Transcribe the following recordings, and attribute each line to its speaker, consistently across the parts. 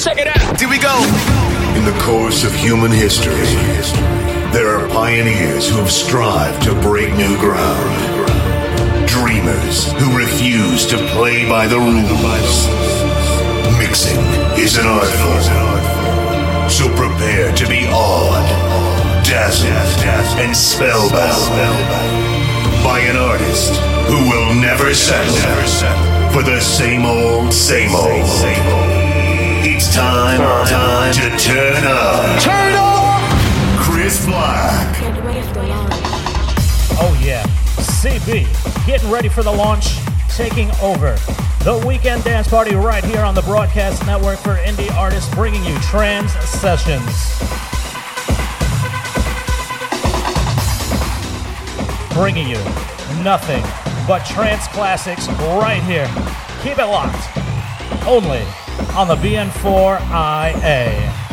Speaker 1: Check it out.
Speaker 2: Here we go.
Speaker 3: In the course of human history, there are pioneers who have strived to break new ground. Dreamers who refuse to play by the rules. Mixing is an art form. So prepare to be awed, dazzled, and spellbound by an artist who will never settle for the same old, same old. It's time, time to turn up.
Speaker 2: Turn up.
Speaker 3: Chris Black.
Speaker 4: Get ready for the launch.
Speaker 5: Oh yeah, CB, getting ready for the launch, taking over. The weekend dance party right here on the Broadcast Network for indie artists, bringing you trance sessions. Bringing you nothing but trance classics right here. Keep it locked. Only on the BN4IA.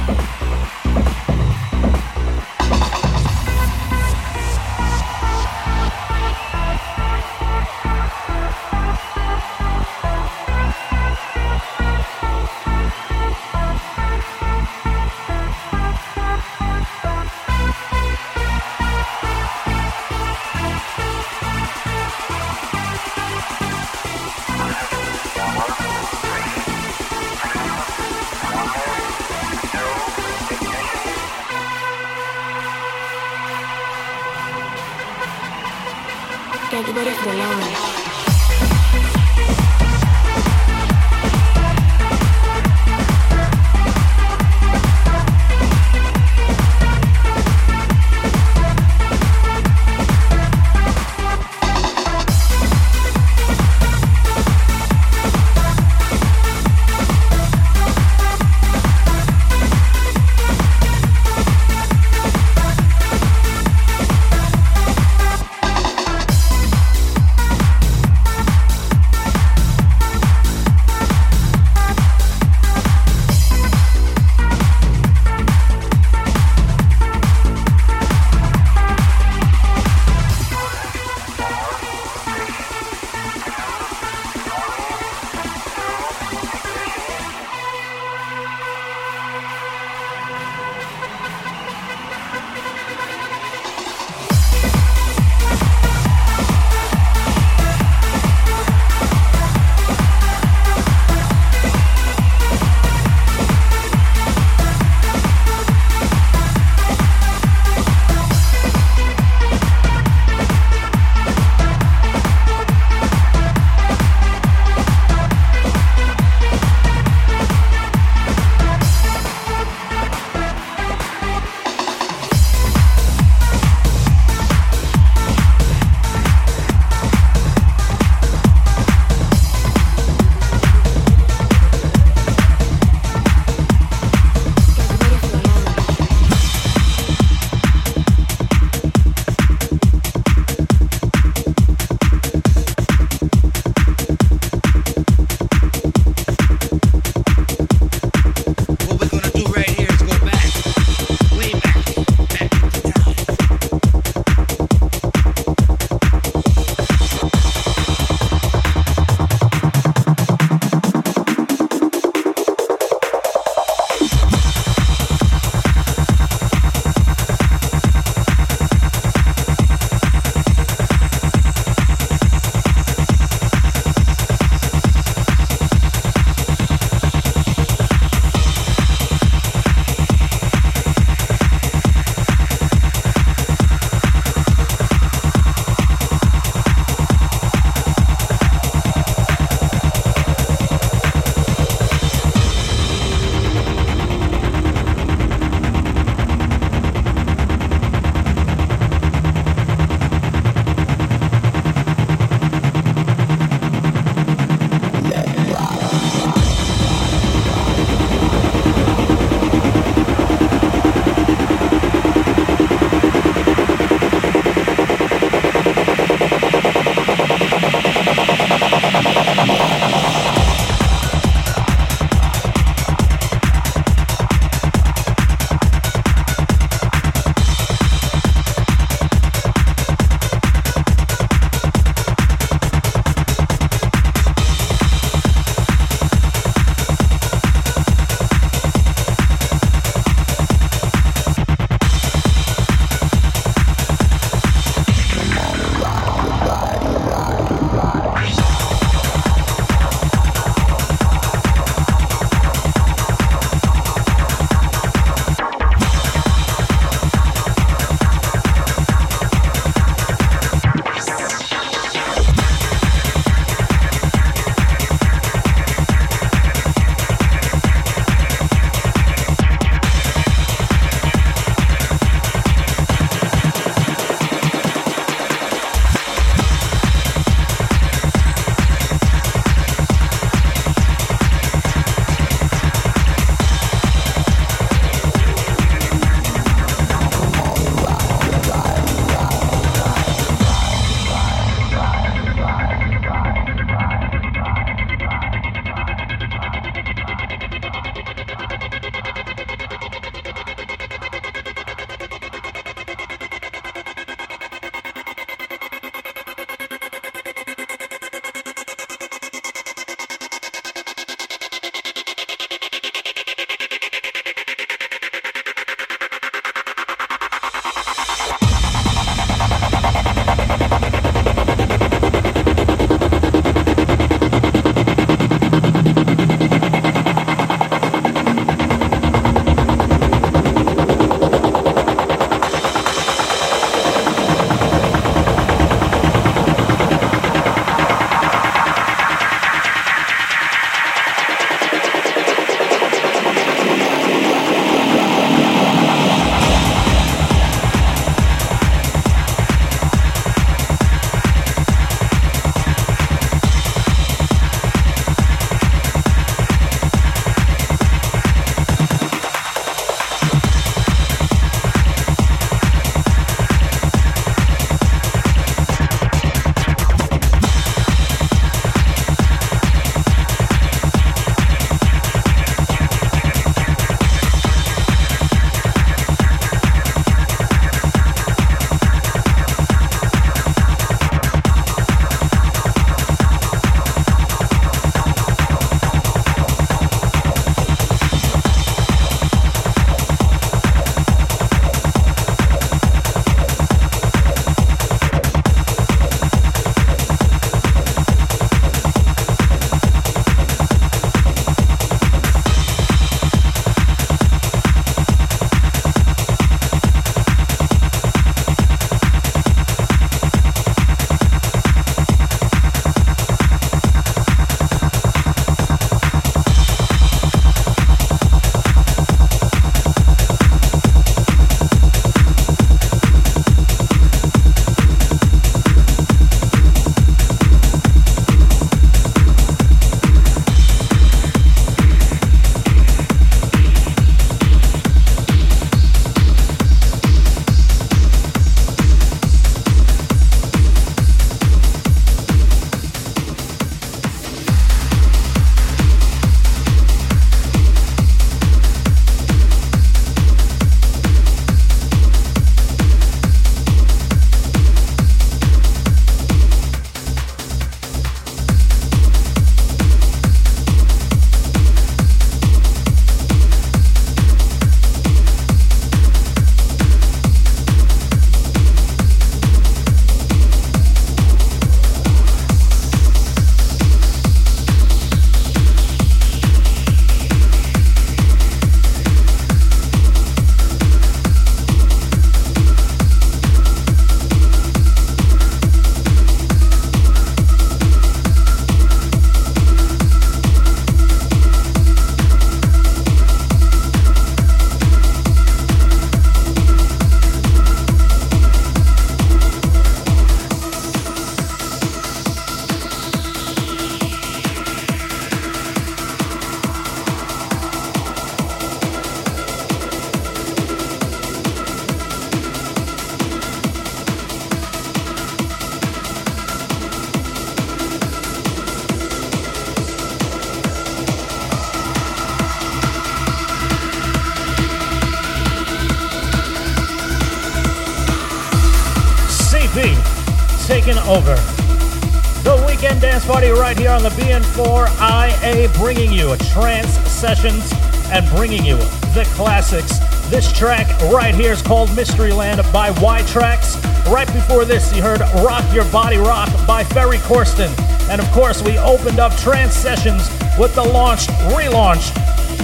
Speaker 5: Here on the BN4IA, bringing you a trance sessions and bringing you the classics. This track right here is called Mysteryland by Y-Traxx. Right before this, you heard Rock Your Body Rock by Ferry Corsten. And of course, we opened up trance sessions with the launch, relaunch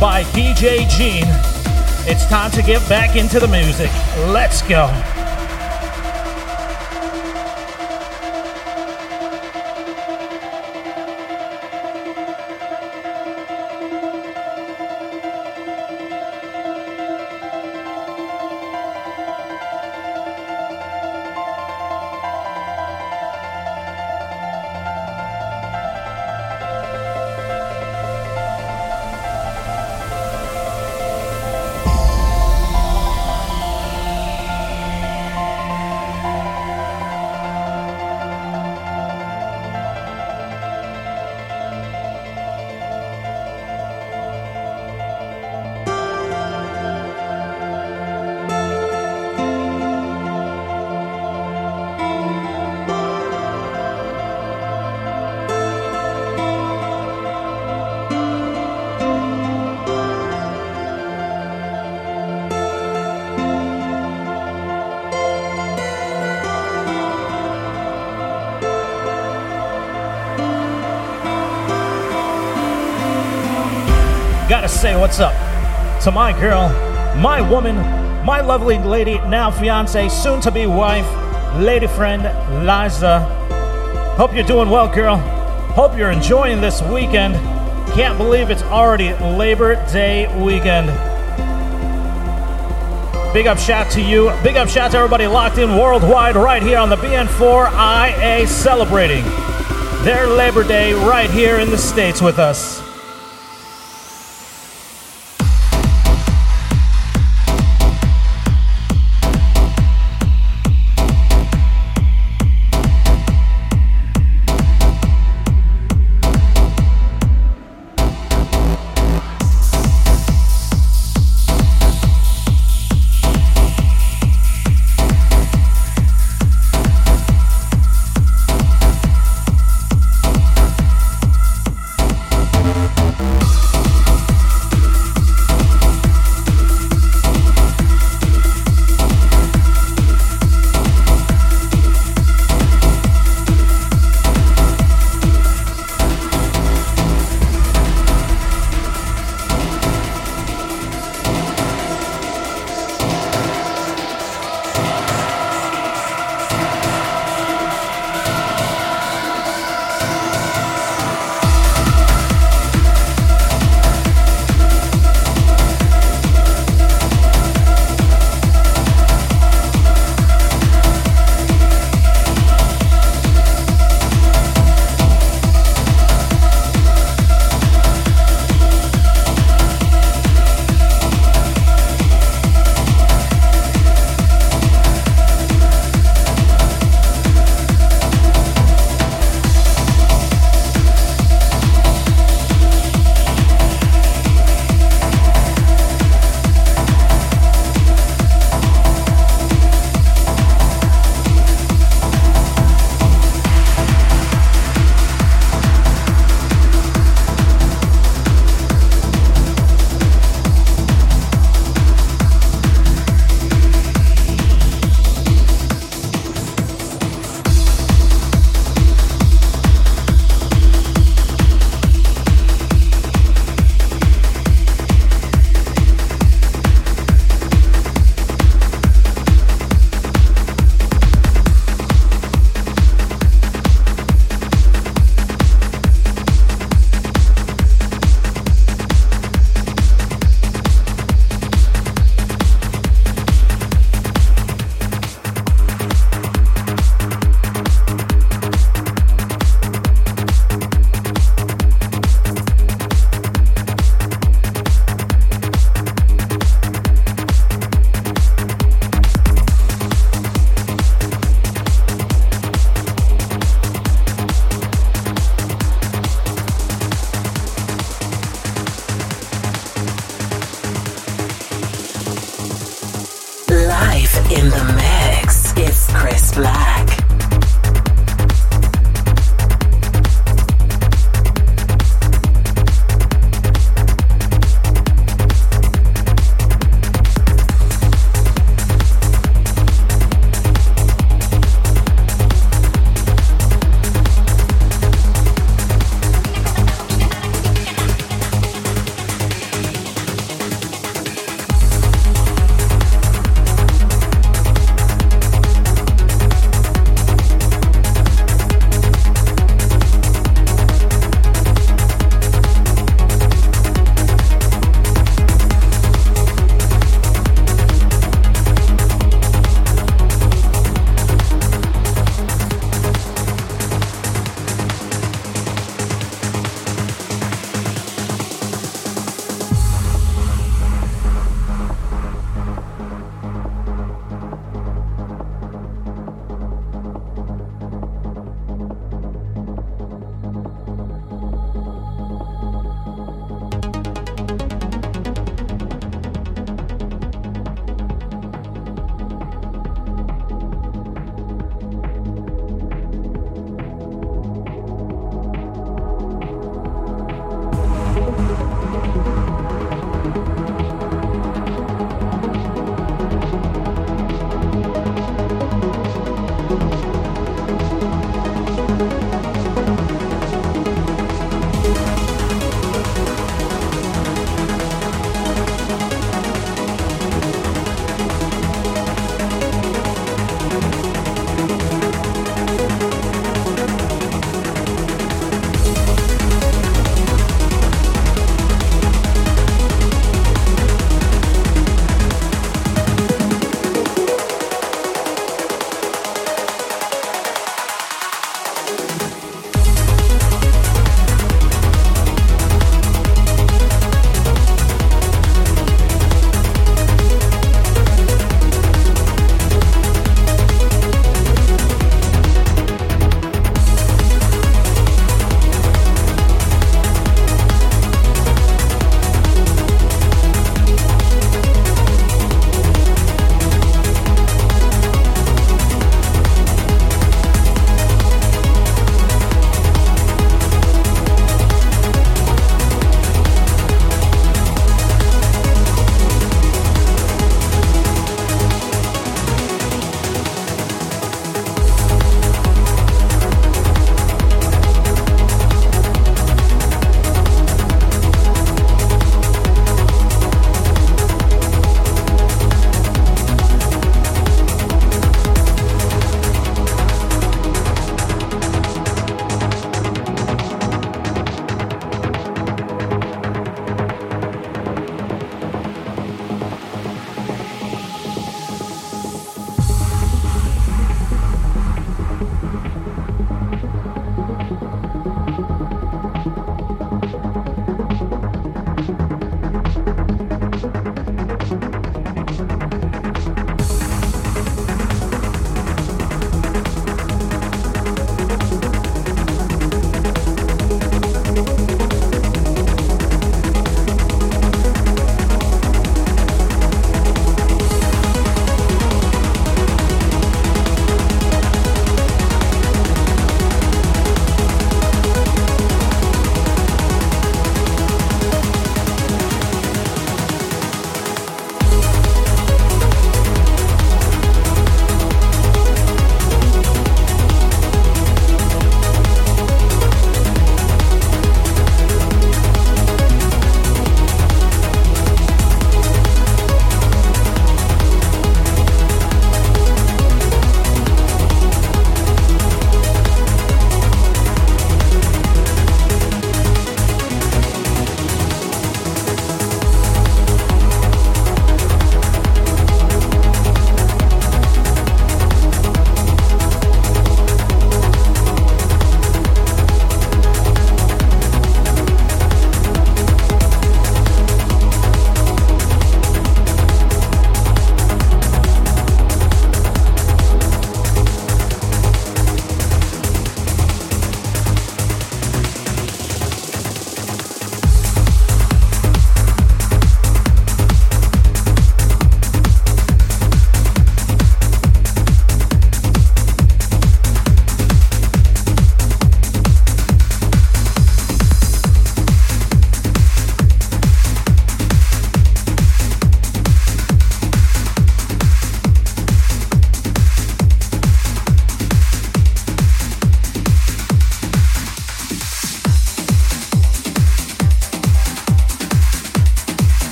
Speaker 5: by DJ Gene. It's time to get back into the music. Let's go. Gotta say what's up to my girl, my woman, my lovely lady, now fiance, soon to be wife, lady friend, Liza. Hope you're doing well, girl. Hope you're enjoying this weekend. Can't believe it's already Labor Day weekend. Big up shout to you. Big up shout to everybody locked in worldwide right here on the BN4IA celebrating their Labor Day right here in the States with us.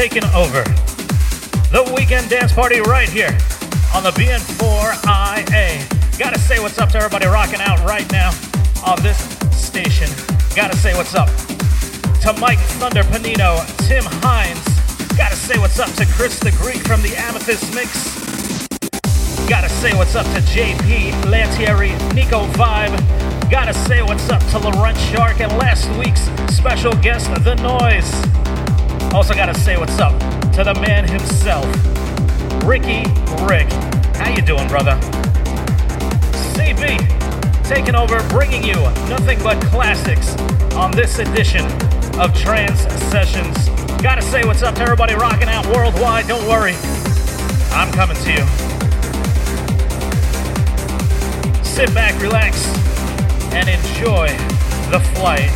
Speaker 5: Taking over the weekend dance party right here on the BN4IA. Gotta say what's up to everybody rocking out right now on this station. Gotta say what's up to Mike Thunder Panino, Tim Hines. Gotta say what's up to Chris the Greek from the Amethyst Mix. Gotta say what's up to JP Lantieri, Nico Vibe. Gotta say what's up to Laurent Shark and last week's special guest, The Noise. Also gotta say what's up to the man himself, Ricky Rick. How you doing, brother? CB taking over, bringing you nothing but classics on this edition of Trance Sessions. Gotta say what's up to everybody rocking out worldwide. Don't worry, I'm coming to you. Sit back, relax, and enjoy the flight.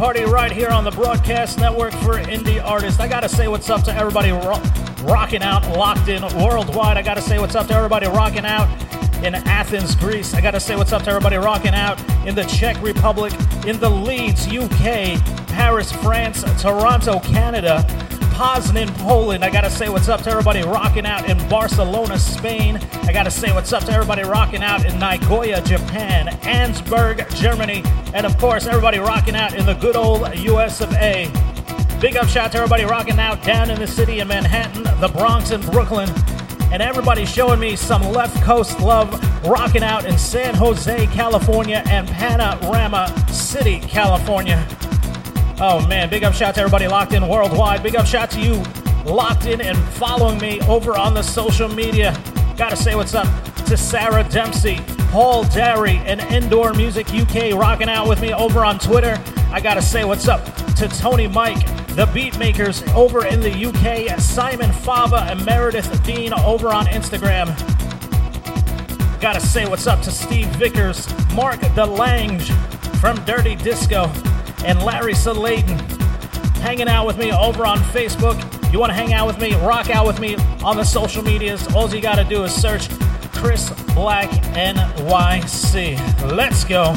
Speaker 5: Party right here on the broadcast network for indie artists. I gotta say what's up to everybody ro- rocking out, locked in worldwide. I gotta say what's up to everybody rocking out in Athens, Greece. I gotta say what's up to everybody rocking out in the Czech Republic, in the Leeds, UK, Paris, France, Toronto, Canada. Poznan, Poland. I gotta say what's up to everybody rocking out in Barcelona, Spain. I gotta say what's up to everybody rocking out in Nagoya, Japan, Ansburg, Germany, and of course everybody rocking out in the good old US of A. Big up shout to everybody rocking out down in the city in Manhattan, the Bronx, and Brooklyn. And everybody showing me some left coast love rocking out in San Jose, California, and Panorama City, California. Oh man, big up shout to everybody locked in worldwide. Big up shout to you locked in and following me over on the social media. Gotta say what's up to Sarah Dempsey, Paul Derry, and Indoor Music UK rocking out with me over on Twitter. I gotta say what's up to Tony Mike, the Beatmakers over in the UK, Simon Fava, and Meredith Dean over on Instagram. Gotta say what's up to Steve Vickers, Mark DeLange from Dirty Disco, and Larry Saladen hanging out with me over on Facebook. You want to hang out with me, rock out with me on the social medias? All you got to do is search Chris Black NYC. Let's go.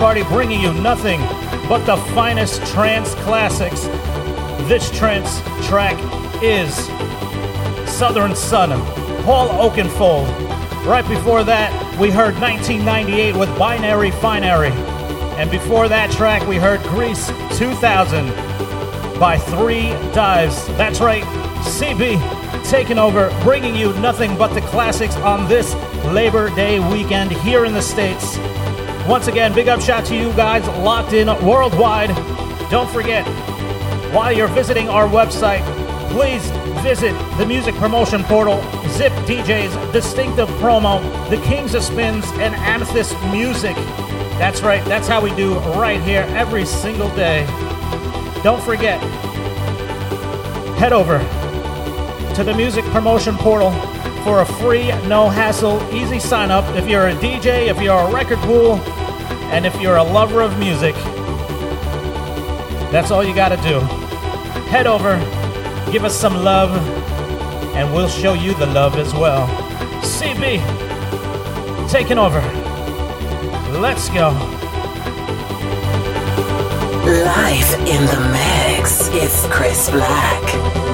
Speaker 5: Party bringing you nothing but the finest trance classics. This trance track is Southern Sun, Paul Oakenfold. Right before that, we heard 1998 with Binary Finary. And before that track, we heard Greece 2000 by Three Drives. That's right, CB taking over, bringing you nothing but the classics on this Labor Day weekend here in the States. Once again, big up shout to you guys locked in worldwide. Don't forget, while you're visiting our website, please visit the music promotion portal, Zip DJ's distinctive promo, The Kings of Spins, and Amethyst Music. That's right, that's how we do right here every single day. Don't forget, head over to the music promotion portal for a free, no hassle, easy sign up if you're a DJ, if you're a record pool, and if you're a lover of music. That's all you gotta do. Head over, give us some love, and we'll show you the love as well. CB, taking over. Let's go.
Speaker 1: Life in the mix, it's Chris Black.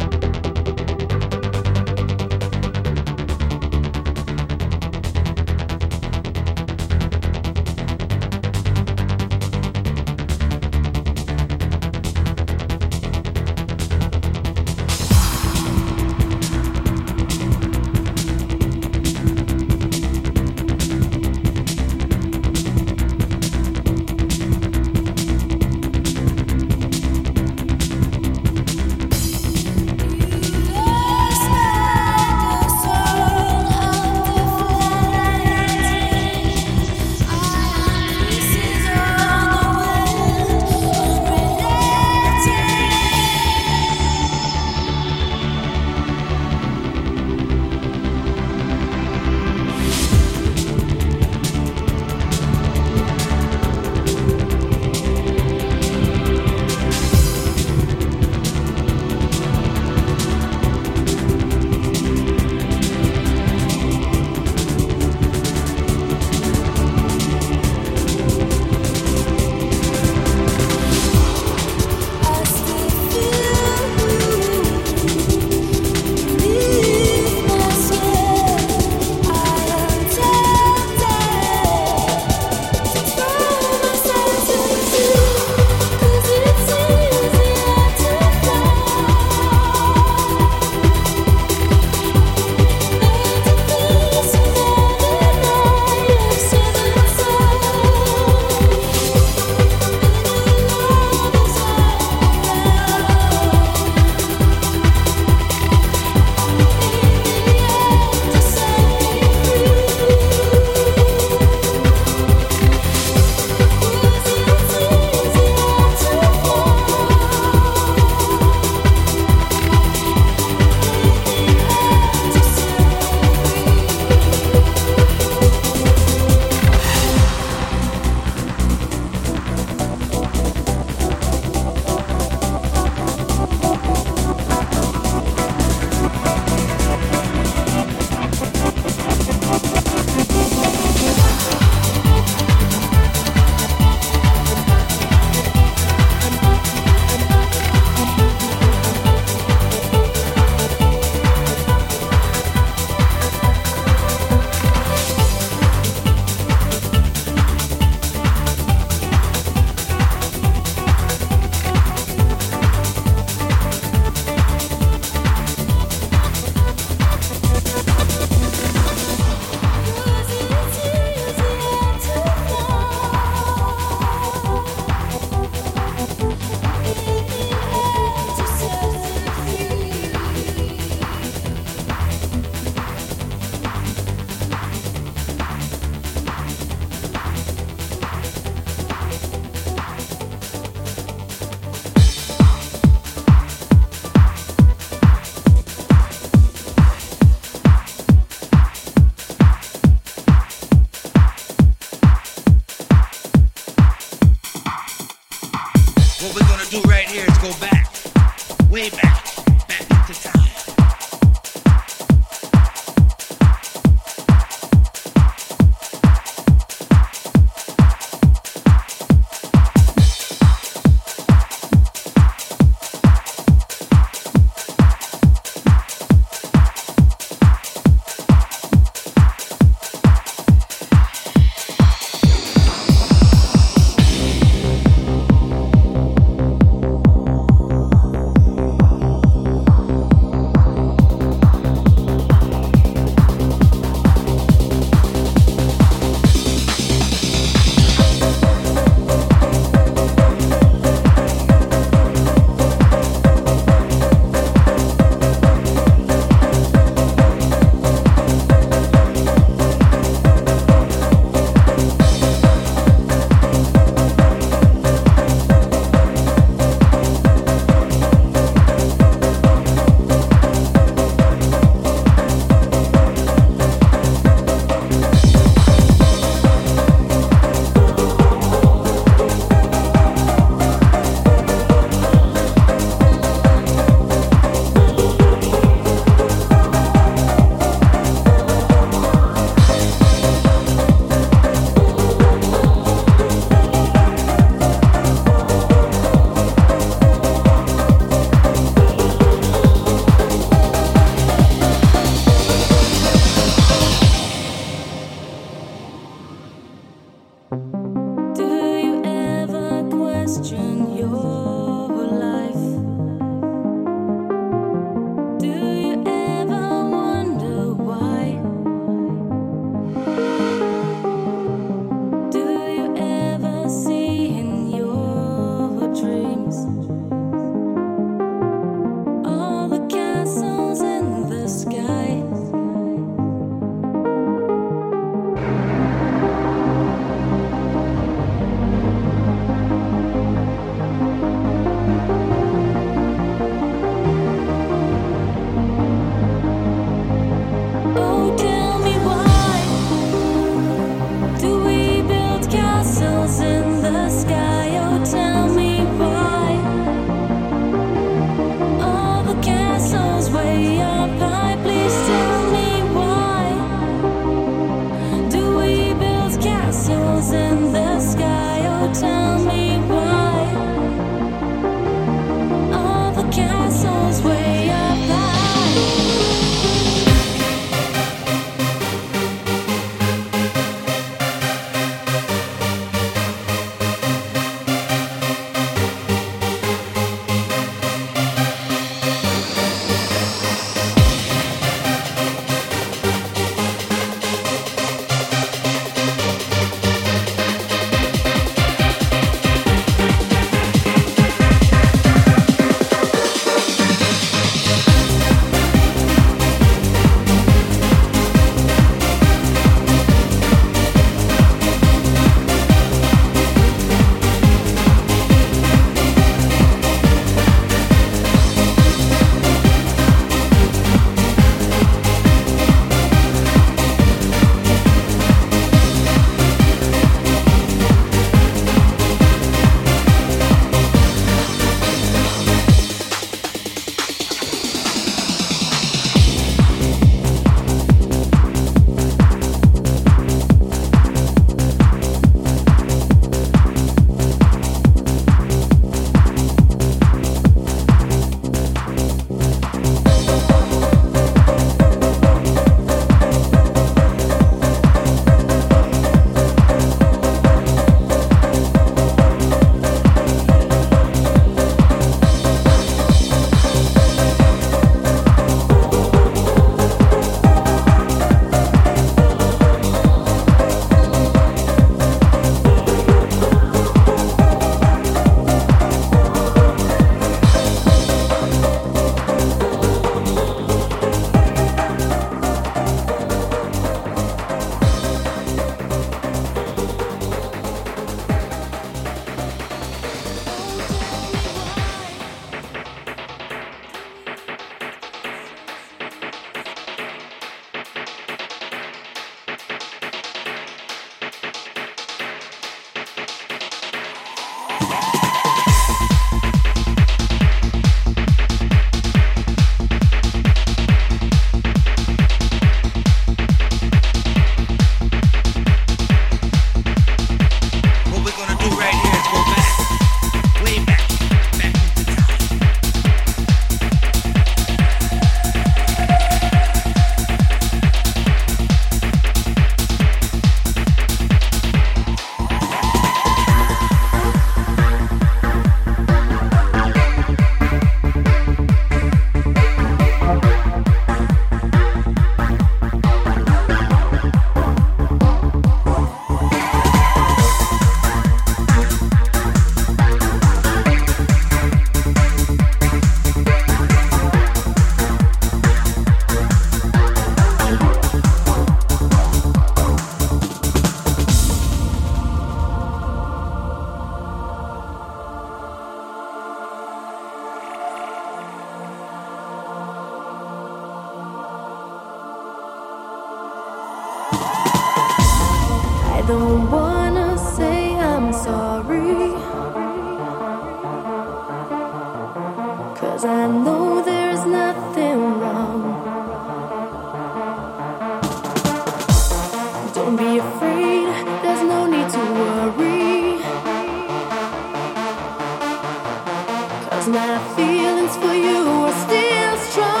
Speaker 2: Cause my feelings for you
Speaker 6: are still strong.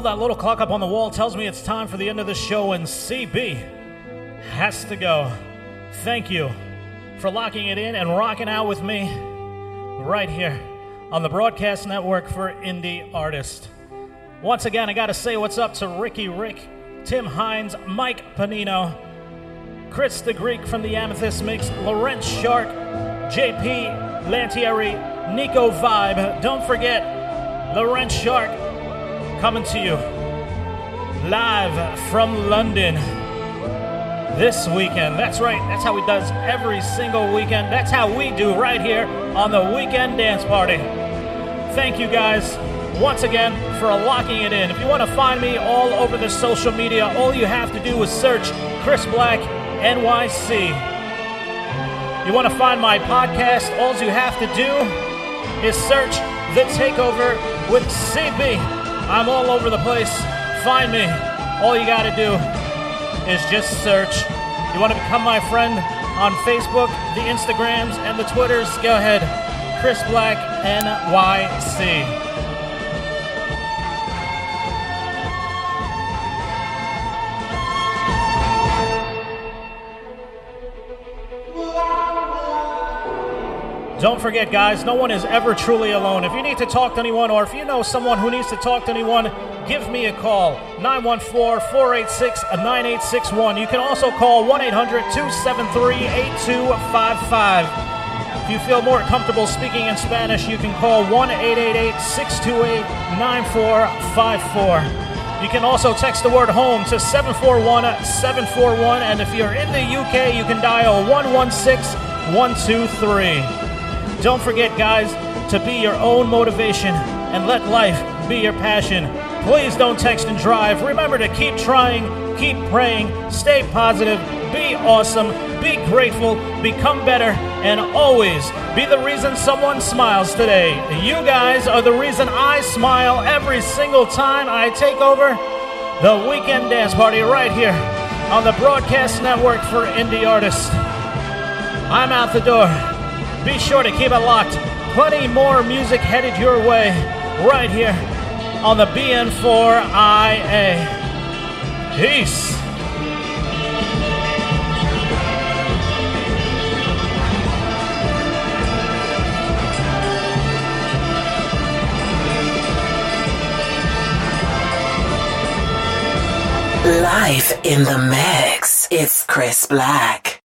Speaker 5: Well, that little clock up on the wall tells me it's time for the end of the show, and CB has to go. Thank you for locking it in and rocking out with me right here on the broadcast network for indie artists. Once again, I got to say what's up to Ricky Rick, Tim Hines, Mike Panino, Chris the Greek from the Amethyst Mix, Lorenz Shark, JP Lantieri, Nico Vibe. Don't forget, Lorenz Shark coming to you live from London this weekend. That's right, that's how he does every single weekend. That's how we do right here on the Weekend Dance Party. Thank you guys once again for locking it in. If you want to find me all over the social media, all you have to do is search Chris Black NYC. You want to find my podcast, all you have to do is search The Takeover with CB. I'm all over the place. Find me. All you got to do is just search. You want to become my friend on Facebook, the Instagrams, and the Twitters? Go ahead. Chris Black NYC. Don't forget, guys, no one is ever truly alone. If you need to talk to anyone or if you know someone who needs to talk to anyone, give me a call 914 486 9861. You can also call 1 800 273 8255. If you feel more comfortable speaking in Spanish, you can call 1 888 628 9454. You can also text the word home to 741 741. And if you're in the UK, you can dial 116 123. Don't forget, guys, to be your own motivation and let life be your passion. Please don't text and drive. Remember to keep trying, keep praying, stay positive, be awesome, be grateful, become better, and always be the reason someone smiles today. You guys are the reason I smile every single time I take over the weekend dance party right here on the broadcast network for indie artists. I'm out the door. Be sure to keep it locked. Plenty more music headed your way right here on the BN4IA. Peace.
Speaker 1: Live in the mix. It's Chris Black.